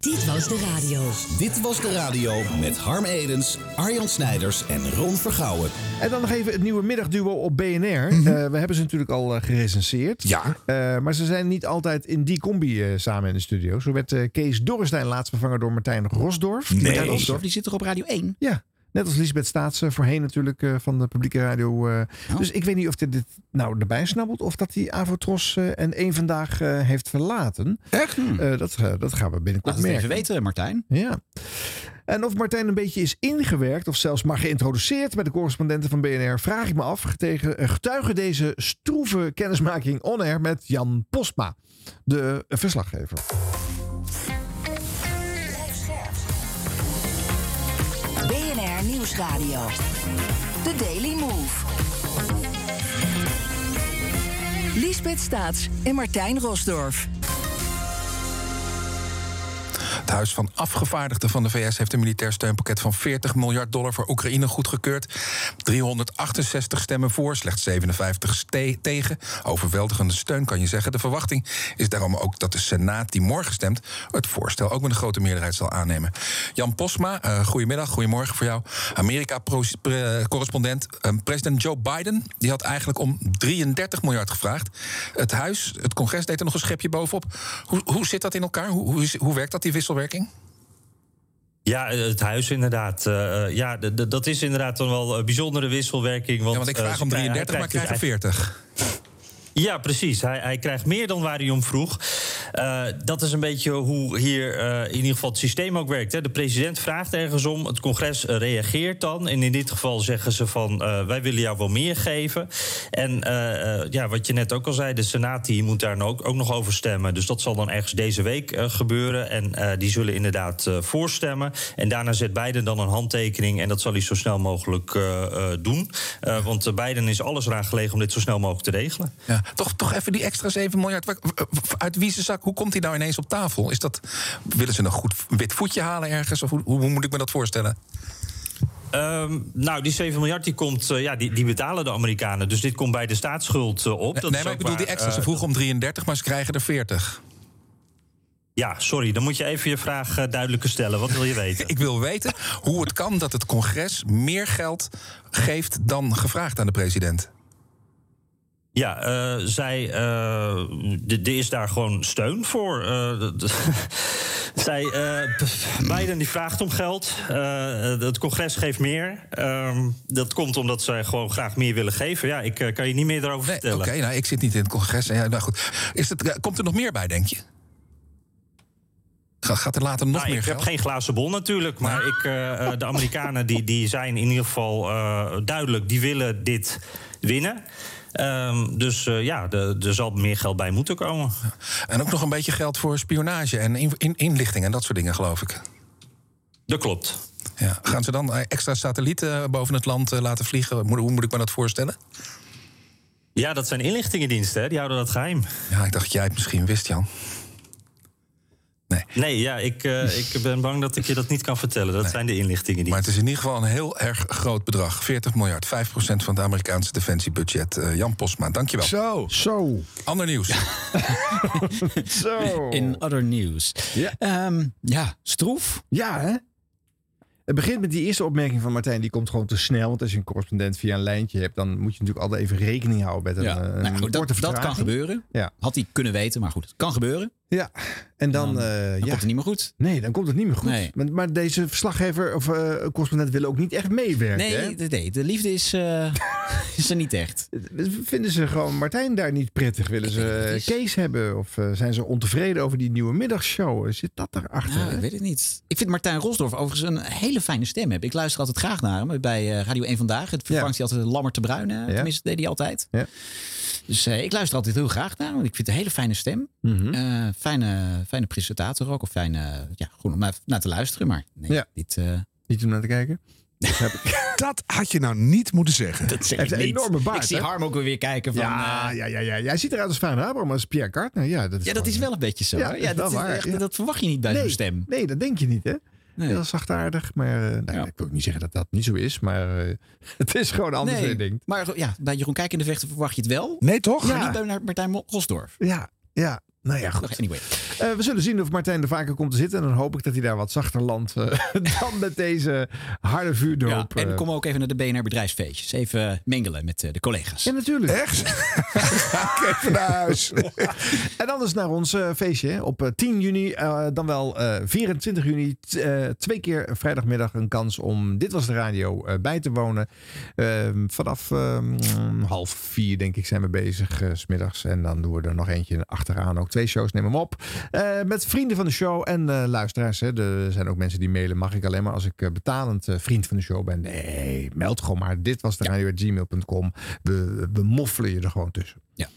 Dit was de radio. Dit was de radio met Harm Edens, Arjan Snijders en Ron Vergouwen. En dan nog even het nieuwe middagduo op BNR. Mhm. Eh, we hebben ze natuurlijk al uh, gerecenseerd. Ja. Uh, maar ze zijn niet altijd in die combi uh, samen in de studio. Zo werd uh, Kees Dorrestein laatst vervangen door Martijn Rosdorf. Nee. Martijn Rosdorf, die zit toch op Radio 1? Ja. Net als Lisbeth Staatsen, voorheen natuurlijk uh, van de publieke radio. Uh, oh. Dus ik weet niet of dit, dit nou erbij snabbelt of dat hij Avotros uh, en één vandaag heeft verlaten. Echt? Hmm. dat, dat gaan we binnenkort Laat merken. even weten, Martijn. Ja. En of Martijn een beetje is ingewerkt of zelfs maar geïntroduceerd bij de correspondenten van BNR, vraag ik me af tegen getuige deze stroeve kennismaking on-air met Jan Postma, de verslaggever. Nieuwsradio. The Daily Move. Liesbeth Staats en Martijn Rosdorf. Het Huis van Afgevaardigden van de VS heeft een militair steunpakket van 40 miljard dollar voor Oekraïne goedgekeurd. 368 stemmen voor, slechts 57 ste tegen. Overweldigende steun kan je zeggen. De verwachting is daarom ook dat de Senaat, die morgen stemt, het voorstel ook met een grote meerderheid zal aannemen. Jan Posma, uh, goedemiddag, goedemorgen voor jou. Amerika-correspondent. Uh, president Joe Biden die had eigenlijk om 33 miljard gevraagd. Het Huis, het congres deed er nog een schepje bovenop. Hoe, hoe zit dat in elkaar? Hoe, hoe, hoe werkt dat, die wisselwerking? Ja, het huis inderdaad. Uh, ja, dat is inderdaad dan wel een bijzondere wisselwerking. Want, ja, want ik vraag uh, om 33, maar ik krijg er 40. Ja, precies. Hij, hij, krijgt meer dan waar hij om vroeg. Uh, dat is een beetje hoe hier uh, in ieder geval het systeem ook werkt. Hè. De president vraagt ergens om, het congres reageert dan. En in dit geval zeggen ze van, uh, wij willen jou wel meer geven. En ja, wat je net ook al zei, de Senaat die moet daar ook, ook nog over stemmen. Dus dat zal dan ergens deze week gebeuren. En die zullen inderdaad voorstemmen. En daarna zet Biden dan een handtekening. En dat zal hij zo snel mogelijk doen. want Biden is alles eraan gelegen om dit zo snel mogelijk te regelen. Ja. Toch, toch even die extra 7 miljard. Uit wie zijn zak? Hoe komt die nou ineens op tafel? Is dat, willen ze een goed wit voetje halen ergens? Of hoe, hoe moet ik me dat voorstellen? Um, nou, die 7 miljard die komt, uh, ja, die, die betalen de Amerikanen. Dus dit komt bij de staatsschuld uh, op. Nee, dat nee maar ik bedoel waar, die extra. Ze uh, vroegen om 33, maar ze krijgen er 40. Ja, sorry, dan moet je even je vraag duidelijker stellen. Wat wil je weten? ik wil weten hoe het kan dat het congres meer geld geeft dan gevraagd aan de president. Ja, uh, zij, uh, er is daar gewoon steun voor. Uh, zij, Biden die vraagt om geld. het congres geeft meer. Ehm, dat komt omdat zij gewoon graag meer willen geven. Ja, ik kan je niet meer daarover nee, vertellen. Oké, okay, nou, ik zit niet in het congres. Ja, nou goed. Is het, komt er nog meer bij, denk je? Gaat er later nog nou, meer ik geld? heb geen glazen bol natuurlijk. Maar ik, de Amerikanen die, die zijn in ieder geval duidelijk. Die willen dit winnen. Um, dus uh, ja, er zal meer geld bij moeten komen. En ook nog een beetje geld voor spionage en in, in, inlichting en dat soort dingen, geloof ik. Dat klopt. Ja. Gaan ze dan extra satellieten boven het land laten vliegen? Hoe, moet ik me dat voorstellen? Ja, dat zijn inlichtingendiensten, hè? die houden dat geheim. Ja, ik dacht dat jij het misschien wist, Jan. Nee, nee ja, ik, uh, ik ben bang dat ik je dat niet kan vertellen. Dat nee. zijn de inlichtingen die. Maar het is in ieder geval een heel erg groot bedrag. 40 miljard, 5% van het Amerikaanse defensiebudget. Uh, Jan Postma, dankjewel. Zo, zo. Ander nieuws. zo. In other news. Ja, um, ja stroef. Ja, hè? Het begint met die eerste opmerking van Martijn. Die komt gewoon te snel. Want als je een correspondent via een lijntje hebt... dan moet je natuurlijk altijd even rekening houden met een, ja. een nou, dat, dat kan gebeuren. Ja. Had hij kunnen weten, maar goed. Het kan gebeuren. Ja, en dan, dan, uh, dan ja. komt het niet meer goed. Nee, dan komt het niet meer goed. Nee. Maar, maar, deze verslaggever of uh, correspondent willen ook niet echt meewerken. Nee, hè? de, nee, de liefde is, uh, is er niet echt. Vinden ze gewoon Martijn daar niet prettig? Willen ze is... Kees hebben? Of zijn ze ontevreden over die nieuwe middagshow? Zit dat daarachter? Nou, ik weet het niet. Ik vind Martijn Rosdorf overigens een hele fijne stem hebben. Ik luister altijd graag naar hem bij Radio 1 Vandaag. Het vervangt ja. hij altijd Lammer te Bruin. Ja. Tenminste, deed hij altijd. Ja. Dus ik luister altijd heel graag naar hem. Ik vind het een hele fijne stem. Mm -hmm. Fijne, fijne presentator ook. Of fijne, ja, goed om naar, te luisteren. Maar nee, ja. niet, uh... niet om naar te kijken. dat had je nou niet moeten zeggen. Dat zeg Hij heeft ik een niet. enorme baard. Ik zie hè? Harm ook weer kijken van... Ja, uh, ja, ja, ja. Jij ziet eruit als Fijn Abraham, als Pierre Cartner. Ja, dat is, ja, dat is wel een beetje zo. Ja, ja, dat, dat, is waar, echt, ja. dat verwacht je niet bij nee, zo'n stem. Nee, dat denk je niet, hè? Nee. Heel zachtaardig, maar uh, nou, Ja. ik wil ook niet zeggen dat dat niet zo is, maar uh, het is gewoon anders dan Nee, je denkt. maar ja, bij Jeroen Kijk in de Vechten verwacht je het wel. Nee, toch? Maar Ja. niet bij Martijn Rosdorf. Ja, ja, nou ja, goed. Anyway. Uh, we zullen zien of Martijn er vaker komt te zitten. En dan hoop ik dat hij daar wat zachter landt uh, dan met deze harde vuurdoop. Ja, en kom ook even naar de BNR bedrijfsfeestjes. Even mengelen met de collega's. Ja, natuurlijk. Echt? Ga even naar huis. en anders naar ons feestje op 10 juni. dan wel 24 juni. twee keer vrijdagmiddag een kans om Dit Was de Radio bij te wonen. Ehm, vanaf ehm, half vier denk ik zijn we bezig. s smiddags. En dan doen we er nog eentje achteraan. Ook twee shows nemen we op. Uh, met vrienden van de show en uh, luisteraars. Hè. Er zijn ook mensen die mailen. Mag ik alleen maar als ik uh, betalend vriend van de show ben? Nee, meld gewoon maar. Dit was de radio.gmail.com. We, we moffelen je er gewoon tussen. Ja.